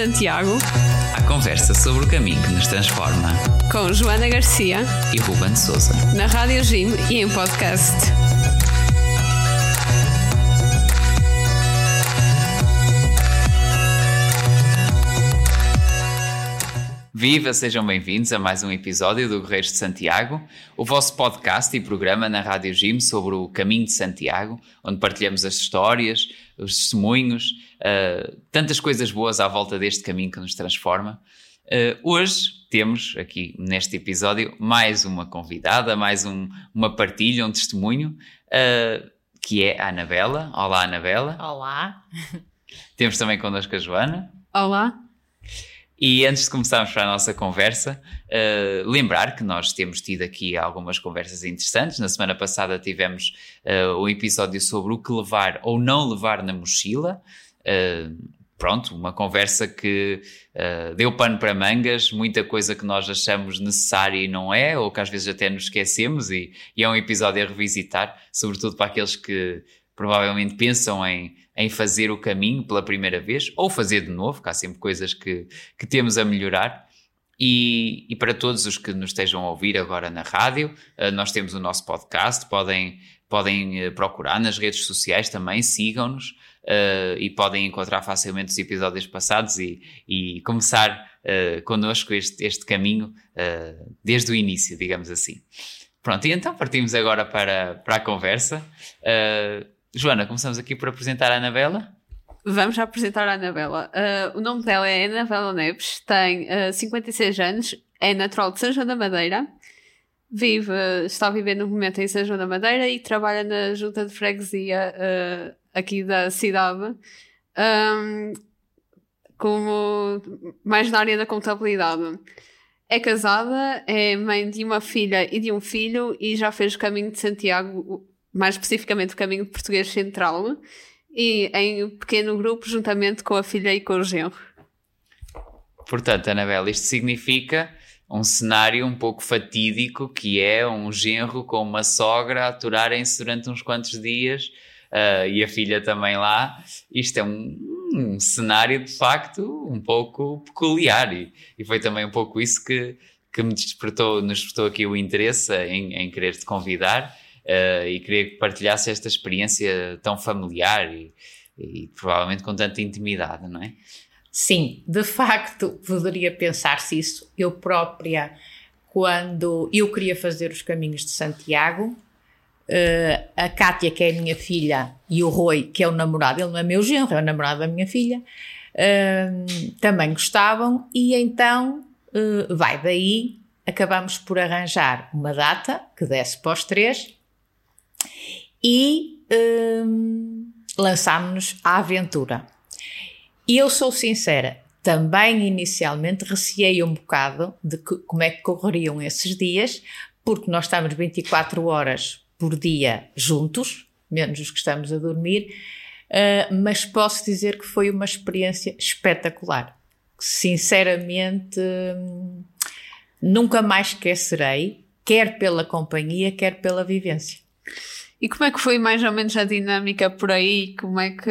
Santiago. A conversa sobre o caminho que nos transforma. Com Joana Garcia. E Ruben Souza. Na Rádio Jim e em podcast. Viva, sejam bem-vindos a mais um episódio do Guerreiros de Santiago, o vosso podcast e programa na Rádio Jim sobre o caminho de Santiago, onde partilhamos as histórias, os testemunhos, uh, tantas coisas boas à volta deste caminho que nos transforma. Uh, hoje temos aqui neste episódio mais uma convidada, mais um, uma partilha, um testemunho, uh, que é a Anabela. Olá, Anabela. Olá. Temos também connosco a Joana. Olá. E antes de começarmos para a nossa conversa, uh, lembrar que nós temos tido aqui algumas conversas interessantes. Na semana passada tivemos uh, um episódio sobre o que levar ou não levar na mochila. Uh, pronto, uma conversa que uh, deu pano para mangas, muita coisa que nós achamos necessária e não é, ou que às vezes até nos esquecemos, e, e é um episódio a revisitar, sobretudo para aqueles que provavelmente pensam em, em fazer o caminho pela primeira vez ou fazer de novo, que há sempre coisas que, que temos a melhorar. E, e, para todos os que nos estejam a ouvir agora na rádio, uh, nós temos o nosso podcast, podem, podem uh, procurar nas redes sociais também, sigam-nos uh, e podem encontrar facilmente os episódios passados e, e começar uh, connosco este, este caminho desde o início, digamos assim. Pronto, e então partimos agora para, para a conversa. Joana, começamos aqui por apresentar a Anabela. Vamos apresentar a Anabela. Uh, o nome dela é Anabela Neves, tem uh, 56 anos, é natural de São João da Madeira, vive, está a viver no momento em São João da Madeira e trabalha na junta de freguesia uh, aqui da cidade, um, como mais na área da contabilidade. É casada, é mãe de uma filha e de um filho e já fez o caminho de Santiago mais especificamente o caminho de português central, e em pequeno grupo, juntamente com a filha e com o genro. Portanto, Anabela, isto significa um cenário um pouco fatídico, que é um genro com uma sogra aturarem-se durante uns quantos dias uh, e a filha também lá. Isto é um, um, cenário de facto um pouco peculiar e, e foi também um pouco isso que, que me despertou, nos despertou aqui o interesse em, em querer te convidar uh, e queria que partilhasse esta experiência tão familiar e, e provavelmente com tanta intimidade, não é? Sim, de facto poderia pensar-se isso. Eu própria, quando eu queria fazer os caminhos de Santiago, uh, a Kátia, que é a minha filha, e o Rui, que é o namorado, ele não é meu genro, é o namorado da minha filha, uh, também gostavam, e então vai daí, acabamos por arranjar uma data que desse para os três, e hum, lançámos-nos à aventura. E eu sou sincera, também inicialmente receei um bocado de que, como é que correriam esses dias, porque nós estamos 24 horas por dia juntos, menos os que estamos a dormir, uh, mas posso dizer que foi uma experiência espetacular. Sinceramente, hum, nunca mais esquecerei, quer pela companhia, quer pela vivência. E como é que foi mais ou menos a dinâmica por aí? Como é que,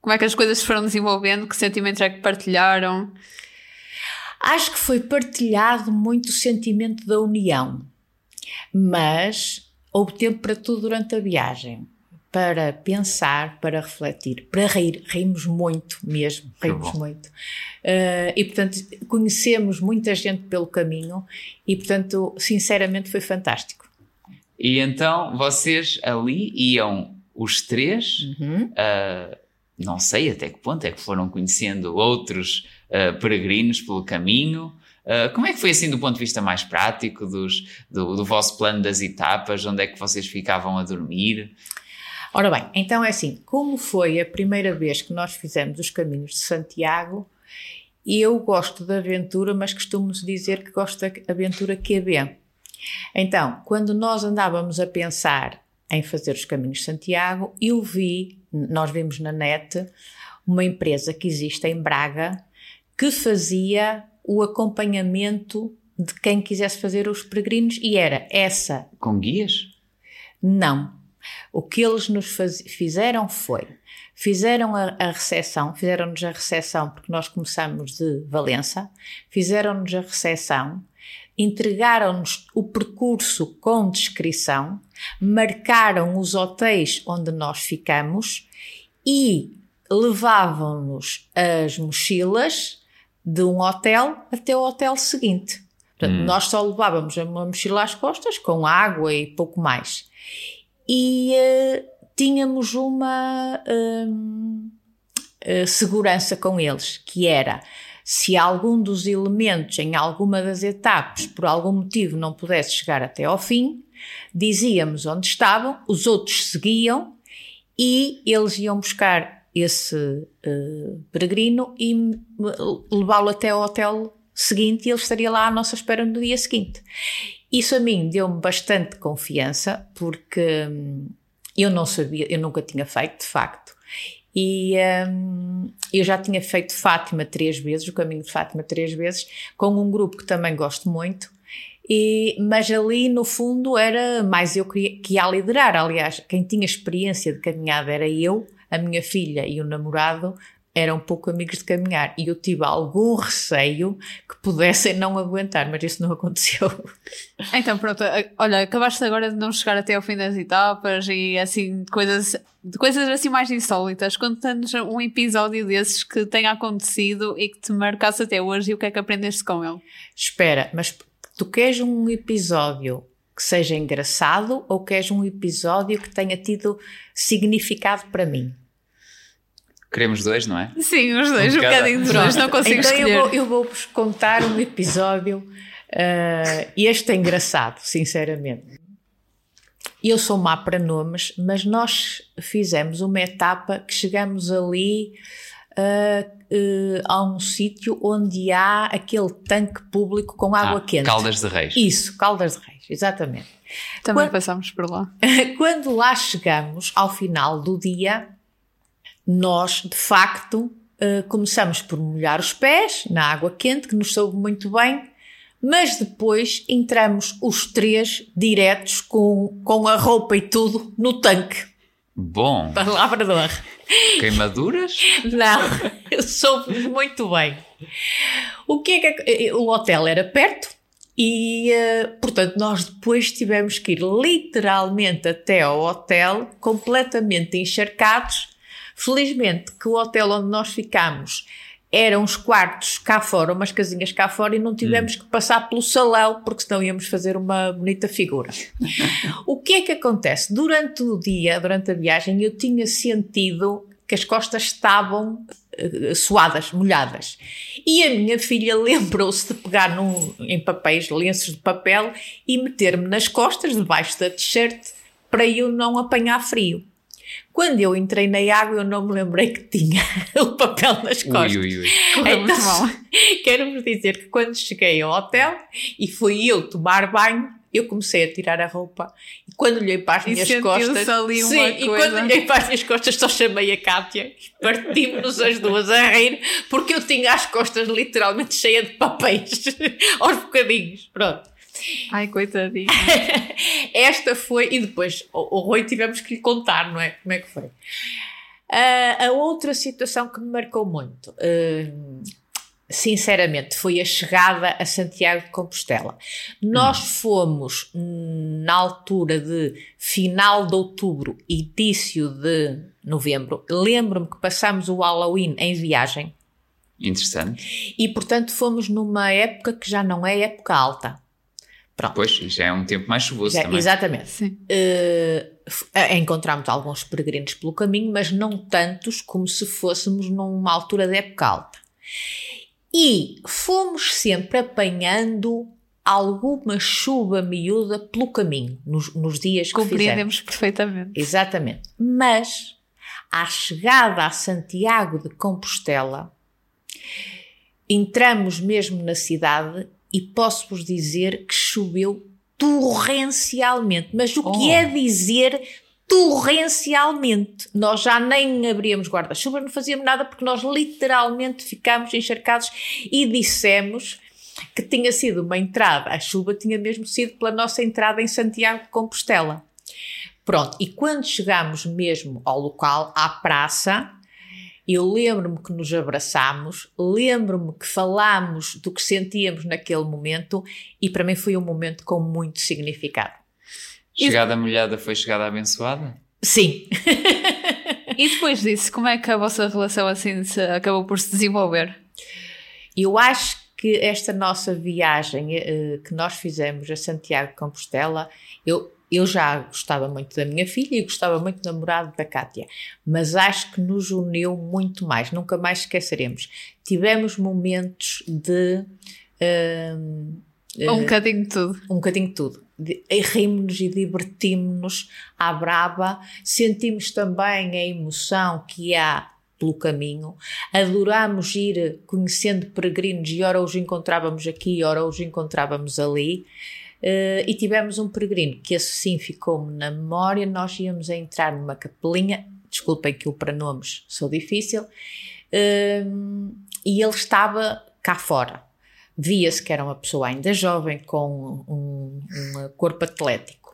como é que as coisas se foram desenvolvendo? Que sentimentos é que partilharam? Acho que foi partilhado muito o sentimento da união, mas houve tempo para tudo durante a viagem. Para pensar, para refletir, para rir. Rimos muito mesmo, rimos muito. Uh, e portanto, conhecemos muita gente pelo caminho e portanto, sinceramente, foi fantástico. E então vocês ali iam os três, uhum. uh, não sei até que ponto é que foram conhecendo outros uh, peregrinos pelo caminho. Uh, como é que foi assim do ponto de vista mais prático dos, do, do vosso plano das etapas? Onde é que vocês ficavam a dormir? Ora bem, então é assim, como foi a primeira vez que nós fizemos os caminhos de Santiago, eu gosto da aventura, mas costumo dizer que gosto da aventura QB. Então, quando nós andávamos a pensar em fazer os caminhos de Santiago, eu vi, nós vimos na net, uma empresa que existe em Braga que fazia o acompanhamento de quem quisesse fazer os peregrinos e era essa. Com guias? Não. O que eles nos faz, fizeram foi fizeram a, a recepção, fizeram-nos a recepção porque nós começamos de Valença, fizeram-nos a recepção, entregaram-nos o percurso com descrição, marcaram os hotéis onde nós ficamos e levavam-nos as mochilas de um hotel até o hotel seguinte. Portanto, hum. nós só levávamos uma mochila às costas com água e pouco mais. E uh, tínhamos uma uh, uh, segurança com eles, que era se algum dos elementos em alguma das etapas por algum motivo não pudesse chegar até ao fim, dizíamos onde estavam, os outros seguiam e eles iam buscar esse uh, peregrino e levá-lo até ao hotel seguinte e ele estaria lá à nossa espera no dia seguinte. Isso a mim deu-me bastante confiança porque hum, eu não sabia, eu nunca tinha feito, de facto. E hum, eu já tinha feito Fátima três vezes, o caminho de Fátima três vezes, com um grupo que também gosto muito. E, mas ali, no fundo, era mais eu que, ia liderar. Aliás, quem tinha experiência de caminhada era eu, a minha filha e o namorado eram pouco amigos de caminhar e eu tive algum receio que pudessem não aguentar, mas isso não aconteceu. Então pronto, olha, acabaste agora de não chegar até ao fim das etapas e assim, coisas, de coisas assim mais insólitas. Conta-nos um episódio desses que tenha acontecido e que te marcasse até hoje e o que é que aprendeste com ele. Espera, mas tu queres um episódio que seja engraçado ou queres um episódio que tenha tido significado para mim? Queremos dois, não é? Sim, os dois, um, um bocadinho de dois, não consigo então escolher. Então eu vou-vos vou contar um episódio, uh, este é engraçado, sinceramente. Eu sou má para nomes, mas nós fizemos uma etapa que chegamos ali uh, uh, a um sítio onde há aquele tanque público com água ah, quente. Caldas de Reis. Isso, Caldas de Reis, exatamente. Também quando, passámos por lá. Quando lá chegamos, ao final do dia, nós, de facto, uh, começamos por molhar os pés na água quente, que nos soube muito bem, mas depois entramos os três diretos com, com a roupa e tudo no tanque. Bom. Palavra de honra. Queimaduras? Não, soube muito bem. O que é que o hotel era perto e, uh, portanto, nós depois tivemos que ir literalmente até ao hotel, completamente encharcados Felizmente que o hotel onde nós ficámos eram uns quartos cá fora, umas casinhas cá fora e não tivemos hum. que passar pelo salão porque senão íamos fazer uma bonita figura. o que é que acontece? Durante o dia, durante a viagem, eu tinha sentido que as costas estavam uh, suadas, molhadas. E a minha filha lembrou-se de pegar num, em papéis, lenços de papel e meter-me nas costas, debaixo da t-shirt, para eu não apanhar frio. Quando eu entrei na água, eu não me lembrei que tinha o papel nas costas. Ui, ui, ui. Então, quero-vos dizer que quando cheguei ao hotel e fui eu tomar banho, eu comecei a tirar a roupa e quando olhei para as e minhas costas. Ali sim, uma e quando olhei para as minhas costas, só chamei a Kátia e partimos as duas a rir porque eu tinha as costas literalmente cheias de papéis aos bocadinhos. Pronto. Ai, coitadinha. Esta foi, e depois o, o Rui tivemos que lhe contar, não é? Como é que foi? Uh, a outra situação que me marcou muito, uh, sinceramente, foi a chegada a Santiago de Compostela. Nós hum. fomos na altura de final de outubro, início de novembro. Lembro-me que passámos o Halloween em viagem. Interessante. E, portanto, fomos numa época que já não é época alta. Pronto. Pois, já é um tempo mais chuvoso já, também. Exatamente. Sim. Uh, encontramos alguns peregrinos pelo caminho, mas não tantos como se fôssemos numa altura de época alta. E fomos sempre apanhando alguma chuva miúda pelo caminho, nos, nos dias que Compreendemos perfeitamente. Exatamente. Mas, à chegada a Santiago de Compostela, entramos mesmo na cidade e posso-vos dizer que choveu torrencialmente. Mas o oh. que é dizer torrencialmente? Nós já nem abríamos guarda-chuva, não fazíamos nada porque nós literalmente ficámos encharcados e dissemos que tinha sido uma entrada, a chuva tinha mesmo sido pela nossa entrada em Santiago de Compostela. Pronto, e quando chegámos mesmo ao local, à praça, eu lembro-me que nos abraçámos, lembro-me que falámos do que sentíamos naquele momento e para mim foi um momento com muito significado. Chegada molhada foi chegada abençoada? Sim. e depois disso, como é que a vossa relação assim se, acabou por se desenvolver? Eu acho que esta nossa viagem uh, que nós fizemos a Santiago de Compostela, eu, eu já gostava muito da minha filha e gostava muito do namorado da Kátia, mas acho que nos uniu muito mais, nunca mais esqueceremos. Tivemos momentos de. Uh, uh, um bocadinho de tudo. Um bocadinho de tudo. Rimos-nos e divertimos-nos à braba, sentimos também a emoção que há pelo caminho. Adorámos ir conhecendo peregrinos e ora os encontrávamos aqui, ora os encontrávamos ali. Uh, e tivemos um peregrino que assim ficou-me na memória. Nós íamos a entrar numa capelinha, desculpem que o para nomes sou difícil, uh, e ele estava cá fora. Via-se que era uma pessoa ainda jovem, com um, um corpo atlético.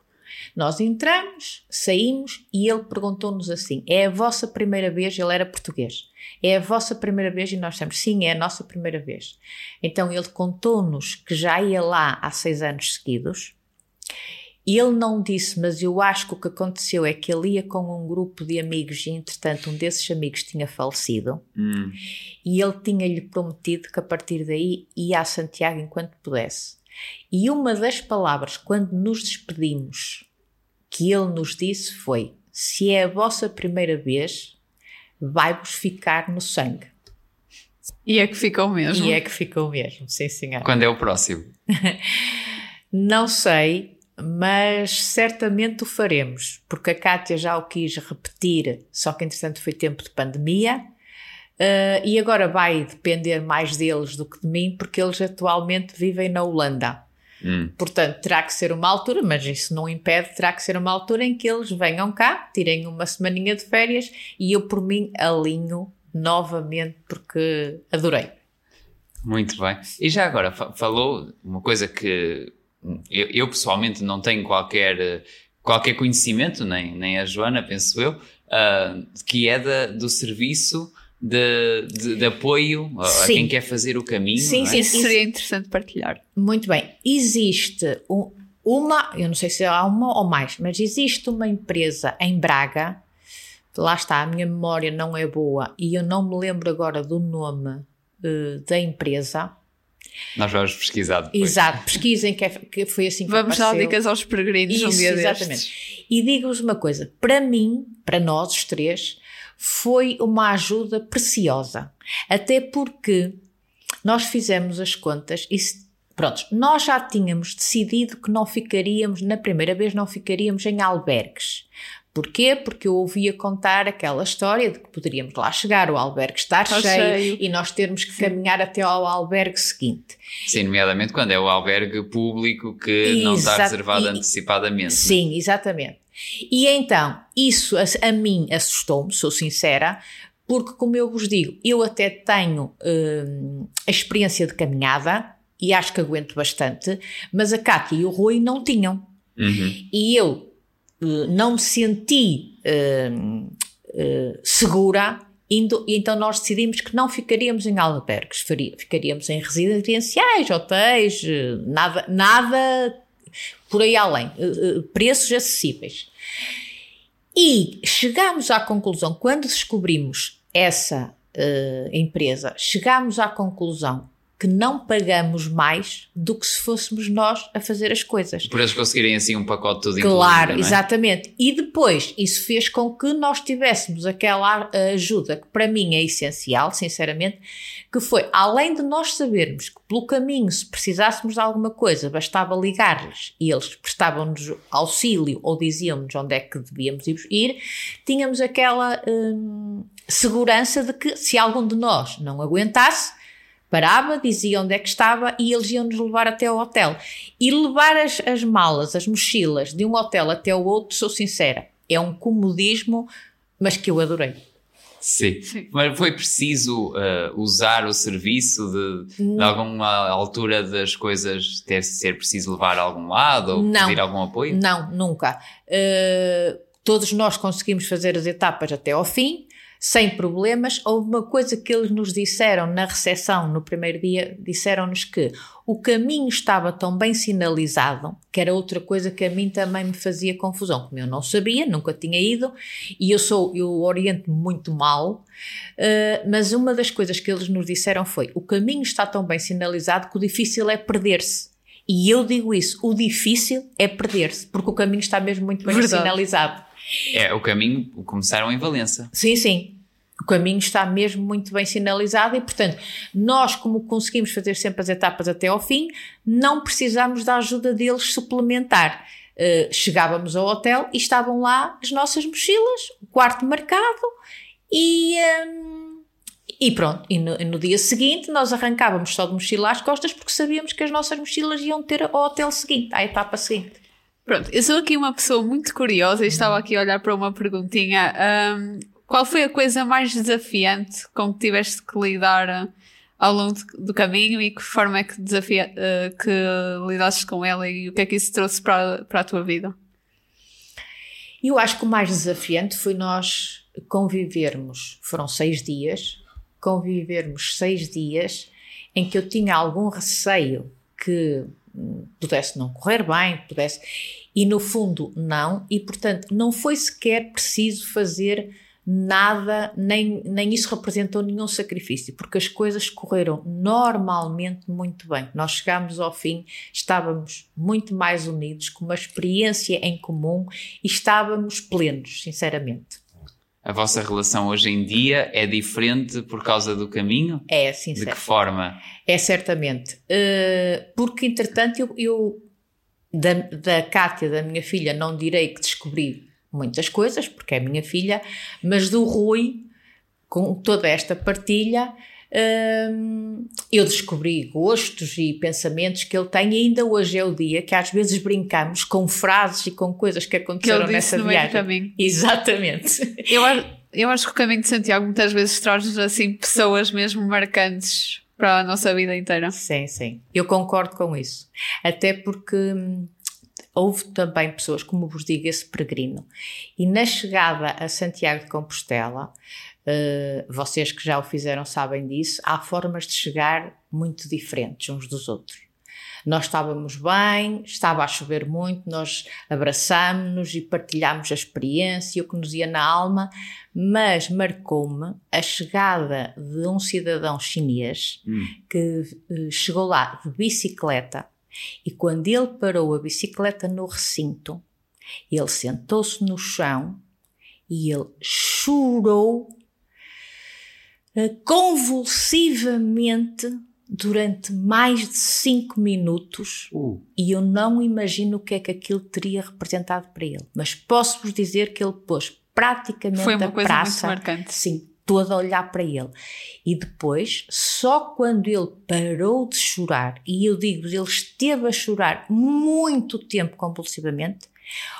Nós entramos, saímos e ele perguntou-nos assim: é a vossa primeira vez? Ele era português. É a vossa primeira vez? E nós dissemos: sim, é a nossa primeira vez. Então ele contou-nos que já ia lá há seis anos seguidos. E ele não disse, mas eu acho que o que aconteceu é que ele ia com um grupo de amigos e, entretanto, um desses amigos tinha falecido. Hum. E ele tinha-lhe prometido que a partir daí ia a Santiago enquanto pudesse. E uma das palavras, quando nos despedimos, que ele nos disse foi: se é a vossa primeira vez, vai-vos ficar no sangue. E é que ficou mesmo. E é que ficou mesmo, sim, senhor. Quando é o próximo? Não sei, mas certamente o faremos, porque a Kátia já o quis repetir, só que entretanto foi tempo de pandemia. Uh, e agora vai depender mais deles do que de mim, porque eles atualmente vivem na Holanda. Hum. Portanto, terá que ser uma altura, mas isso não impede, terá que ser uma altura em que eles venham cá, tirem uma semaninha de férias e eu, por mim, alinho novamente porque adorei. Muito bem. E já agora, falou uma coisa que eu, eu pessoalmente não tenho qualquer, qualquer conhecimento, nem, nem a Joana, penso eu, uh, que é da, do serviço de, de, de apoio a quem quer fazer o caminho. Sim, é? sim, isso seria interessante partilhar. Muito bem. Existe um, uma, eu não sei se há uma ou mais, mas existe uma empresa em Braga, lá está, a minha memória não é boa e eu não me lembro agora do nome uh, da empresa. Nós vamos pesquisar depois. Exato, pesquisem que, é, que foi assim que Vamos dar dicas aos peregrinos Isso, um dia exatamente. Destes. E digo-vos uma coisa, para mim, para nós os três, foi uma ajuda preciosa. Até porque nós fizemos as contas e pronto, nós já tínhamos decidido que não ficaríamos, na primeira vez não ficaríamos em albergues. Porquê? Porque eu ouvia contar aquela história de que poderíamos lá chegar, o albergue estar está cheio, cheio, e nós termos que Sim. caminhar até ao albergue seguinte. Sim, nomeadamente quando é o albergue público que Exato. não está reservado e, antecipadamente. Sim, exatamente. E então, isso a, a mim assustou-me, sou sincera, porque, como eu vos digo, eu até tenho hum, a experiência de caminhada e acho que aguento bastante, mas a Cátia e o Rui não tinham. Uhum. E eu uh, não me senti uh, uh, segura Indo, e então nós decidimos que não ficaríamos em albergues, ficaríamos em residenciais, hotéis, eh, nada, nada por aí além, uh, uh, preços acessíveis. E chegámos à conclusão, quando descobrimos essa uh, empresa, chegámos à conclusão que não pagamos mais do que se fôssemos nós a fazer as coisas. Por eles conseguirem assim um pacote todo Claro, é? exatamente. E depois isso fez com que nós tivéssemos aquela ajuda que para mim é essencial, sinceramente, que foi além de nós sabermos que pelo caminho, se precisássemos de alguma coisa, bastava ligar-lhes e eles prestavam-nos auxílio ou diziam-nos onde é que devíamos ir, tínhamos aquela hum, segurança de que se algum de nós não aguentasse, parava, dizia onde é que estava e eles iam-nos levar até ao hotel. E levar as, as malas, as mochilas de um hotel até o outro, sou sincera, é um comodismo, mas que eu adorei. Sim. Sim. Mas foi preciso uh, usar o serviço de, de alguma altura das coisas ter ser preciso levar a algum lado ou não, pedir algum apoio? Não, nunca. Uh, todos nós conseguimos fazer as etapas até ao fim sem problemas. Houve uma coisa que eles nos disseram na recepção no primeiro dia: disseram-nos que o caminho estava tão bem sinalizado, que era outra coisa que a mim também me fazia confusão, como eu não sabia, nunca tinha ido, e eu sou, eu oriento muito mal, uh, mas uma das coisas que eles nos disseram foi: o caminho está tão bem sinalizado que o difícil é perder-se. E eu digo isso: o difícil é perder-se, porque o caminho está mesmo muito bem Verdade. sinalizado. É, o caminho começaram em Valença. Sim, sim. O caminho está mesmo muito bem sinalizado e, portanto, nós, como conseguimos fazer sempre as etapas até ao fim, não precisamos da ajuda deles suplementar. Uh, chegávamos ao hotel e estavam lá as nossas mochilas, o quarto marcado e. Um, e pronto, e no, no, dia seguinte nós arrancávamos só de mochila às costas porque sabíamos que as nossas mochilas iam ter ao hotel seguinte, à etapa seguinte. Pronto, eu sou aqui uma pessoa muito curiosa e estava aqui a olhar para uma perguntinha. Um, qual foi a coisa mais desafiante com que tiveste que lidar uh, ao longo do caminho e que forma é que, desafia, uh, que lidaste com ela e o que é que isso trouxe para, para a tua vida? Eu acho que o mais desafiante foi nós convivermos, foram seis dias, convivermos seis dias em que eu tinha algum receio que pudesse não correr bem, pudesse. E no fundo, não, e portanto, não foi sequer preciso fazer nada, nem, nem isso representou nenhum sacrifício, porque as coisas correram normalmente muito bem. Nós chegámos ao fim, estávamos muito mais unidos, com uma experiência em comum e estávamos plenos, sinceramente. A vossa relação hoje em dia é diferente por causa do caminho? É, sim, De que forma? É, certamente. Uh, porque, entretanto, eu, eu da, da Cátia, da minha filha, não direi que descobri muitas coisas, porque é minha filha, mas do Rui, com toda esta partilha, hum, eu descobri gostos e pensamentos que ele tem e ainda hoje é o dia que às vezes brincamos com frases e com coisas que aconteceram que nessa viagem. Exatamente. Eu, eu acho que o caminho de Santiago muitas vezes traz assim pessoas mesmo marcantes para a nossa vida inteira. Sim, sim. Eu concordo com isso. Até porque hum, houve também pessoas, como vos digo, esse peregrino. E na chegada a Santiago de Compostela, uh, vocês que já o fizeram sabem disso, há formas de chegar muito diferentes uns dos outros. Nós estávamos bem, estava a chover muito, nós abraçámos-nos e partilhámos a experiência, o que nos ia na alma, mas marcou-me a chegada de um cidadão chinês hum. que uh, chegou lá de bicicleta e quando ele parou a bicicleta no recinto, ele sentou-se no chão e ele chorou eh, convulsivamente durante mais de cinco minutos uh. e eu não imagino o que é que aquilo teria representado para ele. Mas posso-vos dizer que ele pôs praticamente Foi uma a coisa praça, muito marcante. Sim, toda a olhar para ele. E depois, só quando ele parou de chorar, e eu digo, ele esteve a chorar muito tempo compulsivamente,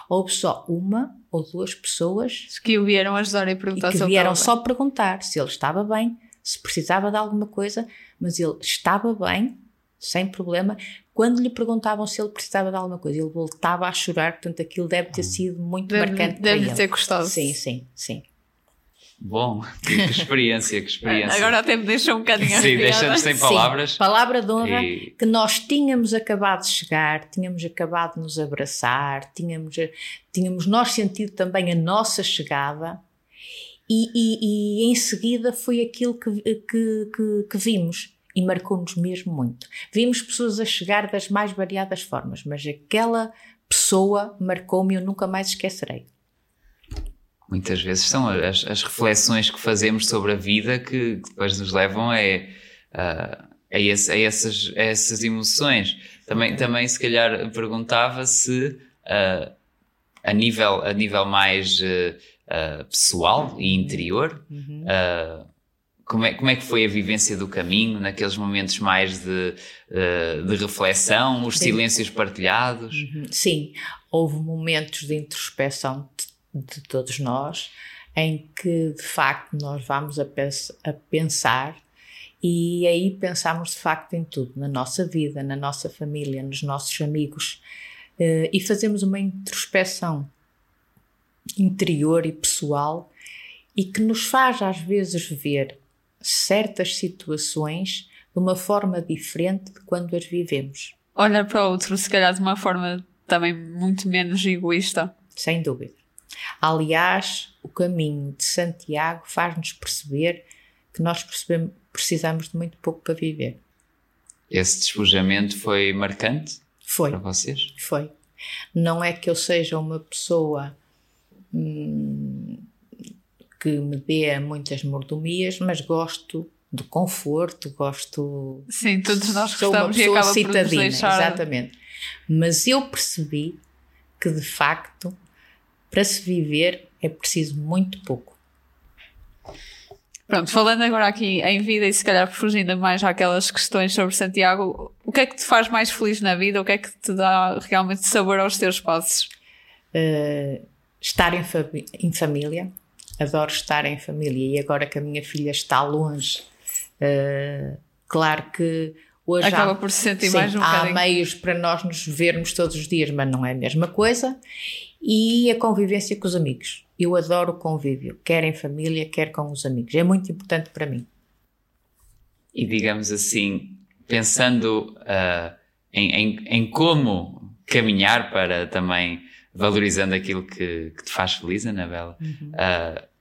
houve só uma ou duas pessoas que o vieram ajudar e perguntar e que vieram só perguntar se ele estava bem, se precisava de alguma coisa, mas ele estava bem, sem problema. Quando lhe perguntavam se ele precisava de alguma coisa, ele voltava a chorar, portanto aquilo deve ter sido muito deve, marcante deve para ele. ter gostado. Sim, sim, sim. Bom, que, experiência, que experiência. Agora até me deixou um bocadinho Sim, deixa-nos sem palavras. Sim, palavra de honra e... que nós tínhamos acabado de chegar, tínhamos acabado de nos abraçar, tínhamos, tínhamos nós sentido também a nossa chegada e, e, e em seguida foi aquilo que, que, que, que vimos e marcou-nos mesmo muito. Vimos pessoas a chegar das mais variadas formas, mas aquela pessoa marcou-me e eu nunca mais esquecerei muitas vezes são as, as, reflexões que fazemos sobre a vida que, que depois nos levam a, a, a, esse, a essas, a essas emoções. Também, também se calhar perguntava se uh, a, nível, a nível mais uh, uh, pessoal e interior, uhum. como, é, como é que foi a vivência do caminho, naqueles momentos mais de, de reflexão, os silêncios partilhados? Uhum. Sim, houve momentos de introspeção de todos nós, em que de facto nós vamos a, pens a pensar e aí pensamos de facto em tudo, na nossa vida, na nossa família, nos nossos amigos uh, e fazemos uma introspeção interior e pessoal e que nos faz às vezes ver certas situações de uma forma diferente de quando as vivemos. Olhar para o outro, se calhar de uma forma também muito menos egoísta. Sem dúvida. Aliás, o caminho de Santiago faz-nos perceber que nós precisamos de muito pouco para viver. Esse despojamento foi marcante foi. para vocês? Foi. Não é que eu seja uma pessoa hum, que me dê muitas mordomias, mas gosto do conforto, gosto. Sim, todos nós sou uma pessoa citadina, deixar... exatamente. Mas eu percebi que de facto, para se viver é preciso muito pouco. Pronto, falando agora aqui em vida e se calhar fugindo mais àquelas questões sobre Santiago, o que é que te faz mais feliz na vida? O que é que te dá realmente sabor aos teus passos? Uh, estar em, em, família, adoro estar em família e agora que a minha filha está longe, uh, claro que hoje Acaba há, por se sentir sim, mais um há meios para nós nos vermos todos os dias, mas não é a mesma coisa. E a convivência com os amigos eu adoro o convívio, quer em família, quer com os amigos. É muito importante para mim. E digamos assim, pensando uh, em, em, em, como caminhar para também valorizando aquilo que, que te faz feliz, Anabela, uhum. uh,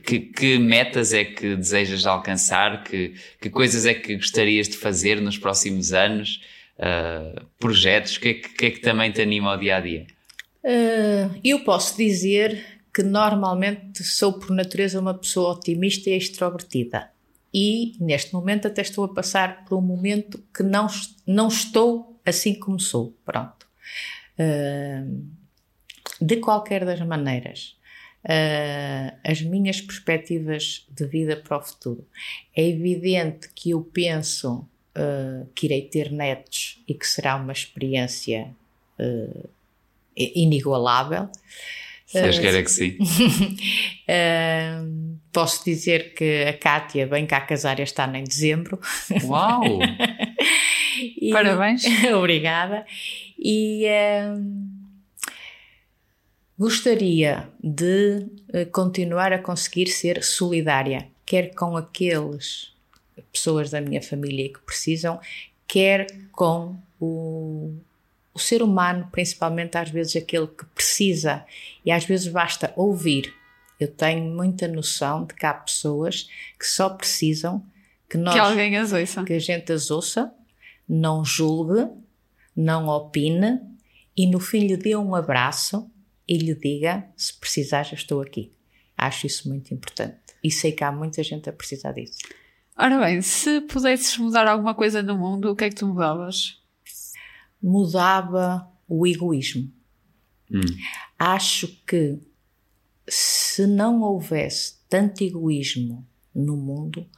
que, que, metas é que desejas alcançar? Que, que coisas é que gostarias de fazer nos próximos anos? Uh, projetos? O que, é que, que, é que também te anima ao dia a dia? eu posso dizer que normalmente sou por natureza uma pessoa otimista e extrovertida. E neste momento até estou a passar por um momento que não, não estou assim como sou. Pronto. Uh, de qualquer das maneiras, uh, as minhas perspectivas de vida para o futuro. É evidente que eu penso uh, que irei ter netos e que será uma experiência inigualável. Deus queira que sim. uh, posso dizer que a Kátia vem cá casar este ano em dezembro. Uau! e, Parabéns! obrigada. E uh, gostaria de eh, continuar a conseguir ser solidária, quer com aqueles pessoas da minha família que precisam, quer com o o ser humano, principalmente às vezes aquele que precisa, e às vezes basta ouvir. Eu tenho muita noção de que há pessoas que só precisam que nós. Que alguém as ouça. Que a gente as ouça, não julgue, não opine e no fim lhe dê um abraço e lhe diga: se precisar, já estou aqui. Acho isso muito importante. E sei que há muita gente a precisar disso. Ora bem, se pudesses mudar alguma coisa no mundo, o que é que tu mudavas? mudava o egoísmo. Hum. Acho que se não houvesse tanto egoísmo no mundo,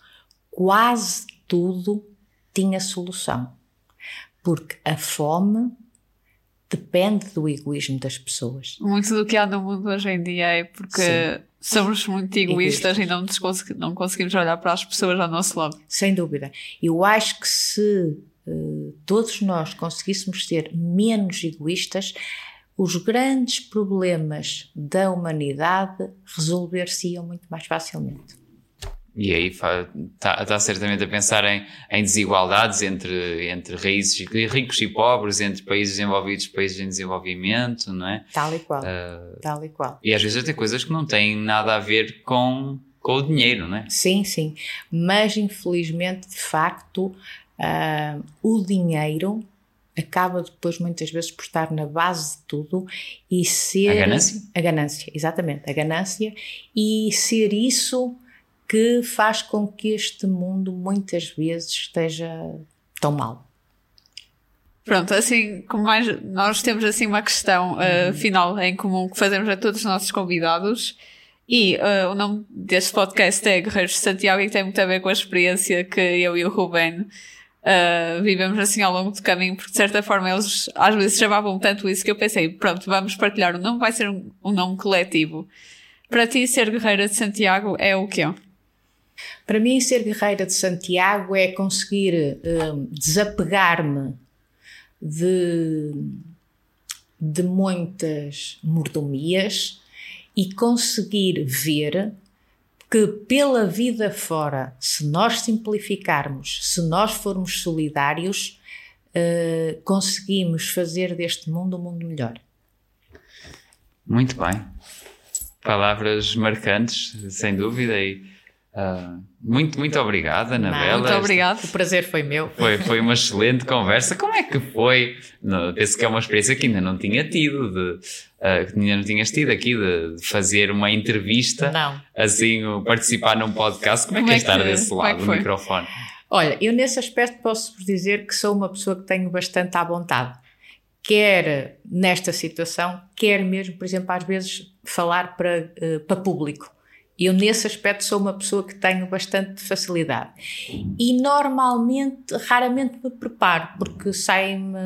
quase tudo tinha solução. Porque a fome depende do egoísmo das pessoas. Muito do que há no mundo hoje em dia é porque Sim. somos muito egoístas, egoístas. e não, não conseguimos olhar para as pessoas ao nosso lado. Sem dúvida. Eu acho que se eh, todos nós conseguíssemos ser menos egoístas, os grandes problemas da humanidade resolver-se-iam muito mais facilmente. E aí está tá certamente a pensar em, em, desigualdades entre, entre raízes ricos e pobres, entre países desenvolvidos e países em desenvolvimento, não é? Tal e qual. Uh, Tal e qual. E às vezes até coisas que não têm nada a ver com, com o dinheiro, não é? Sim, sim. Mas infelizmente, de facto, Uh, o dinheiro acaba depois muitas vezes por estar na base de tudo e ser. A ganância? A ganância, exatamente, a ganância e ser isso que faz com que este mundo muitas vezes esteja tão mal. Pronto, assim, como mais nós temos assim uma questão uh, final em comum que fazemos a todos os nossos convidados e uh, o nome deste podcast é Guerreiros de Santiago e tem muito a ver com a experiência que eu e o Ruben uh, vivemos assim ao longo do caminho, porque de certa forma eles às vezes chamavam tanto isso que eu pensei, pronto, vamos partilhar, o nome vai ser um, um nome coletivo. Para ti, ser guerreira de Santiago é o quê? Para mim, ser guerreira de Santiago é conseguir um, desapegar-me de, de muitas mordomias e conseguir ver que pela vida fora, se nós simplificarmos, se nós formos solidários, uh, conseguimos fazer deste mundo um mundo melhor. Muito bem. Palavras marcantes, sem dúvida, e uh, muito, muito obrigada, Anabela. Muito obrigada. O prazer foi meu. Foi, foi uma excelente conversa. Como é que foi? Penso que é uma experiência que ainda não tinha tido, de, uh, que ainda não tinhas tido aqui, de, de fazer uma entrevista, não. assim, participar num podcast. Como é que é, é estar desse é lado do microfone? Olha, eu nesse aspecto posso dizer que sou uma pessoa que tenho bastante à vontade quer nesta situação, quer mesmo, por exemplo, às vezes falar para, uh, para público. Eu, nesse aspecto, sou uma pessoa que tenho bastante facilidade. E normalmente, raramente me preparo, porque saem-me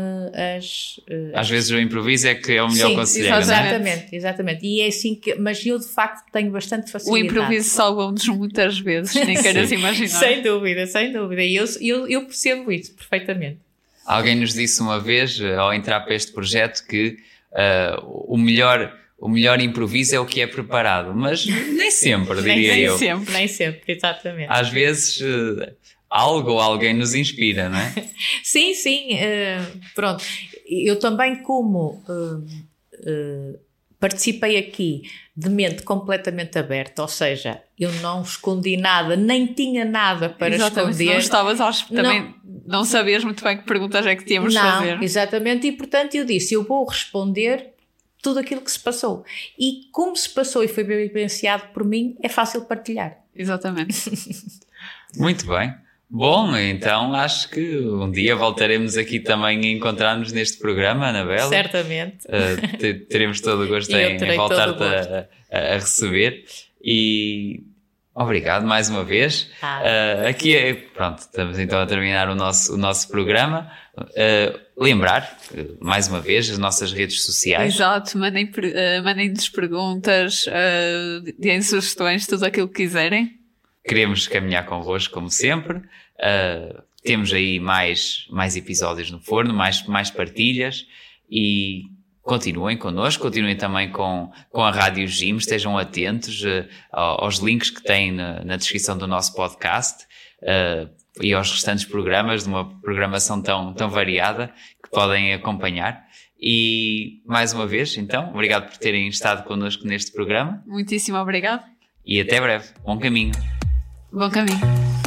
as. Uh, Às vezes o improviso é que é o melhor sim, conselheiro. É? Exatamente, exatamente. E é assim que. Mas eu, de facto, tenho bastante facilidade. O improviso salva-nos muitas vezes, nem queiras imaginar. sem dúvida, sem dúvida. E eu, eu, eu percebo isso perfeitamente. Alguém nos disse uma vez, eh, ao entrar para este projeto, que uh, o melhor o melhor improviso é o que é preparado, mas nem sempre, diria nem eu. Nem sempre, nem sempre, exatamente. Às vezes uh, algo ou alguém nos inspira, não é? sim, sim, uh, pronto. Eu também, como uh, participei aqui de mente completamente aberta, ou seja, eu não escondi nada, nem tinha nada para exatamente, esconder. Não estavas, acho que também não, não sabias muito bem que perguntas é que tínhamos não, fazer. Exatamente, e portanto eu disse: eu vou responder tudo aquilo que se passou. E como se passou e foi vivenciado por mim, é fácil partilhar. Exatamente. Muito bem. Bom, então acho que um dia voltaremos aqui também a encontrar-nos neste programa, Anabela. Certamente. Uh, teremos todo o gosto em, em voltar-te a, a, receber. E obrigado mais uma vez. Ah. Uh, aqui é, pronto, estamos então a terminar o nosso, o nosso programa. Uh, lembrar, mais uma vez, as nossas redes sociais. Exato, mandem, uh, mandem-nos perguntas, uh, deem sugestões, tudo aquilo que quiserem. Queremos caminhar convosco, como sempre. Uh, temos aí mais, mais episódios no forno, mais, mais partilhas e continuem connosco, continuem também com, com a Rádio Gym, estejam atentos uh, aos links que têm na, na descrição do nosso podcast. Uh, e aos restantes programas de uma programação tão, tão variada que podem acompanhar. E mais uma vez, então, obrigado por terem estado connosco neste programa. Muitíssimo obrigado. E até breve. Bom caminho. Bom caminho.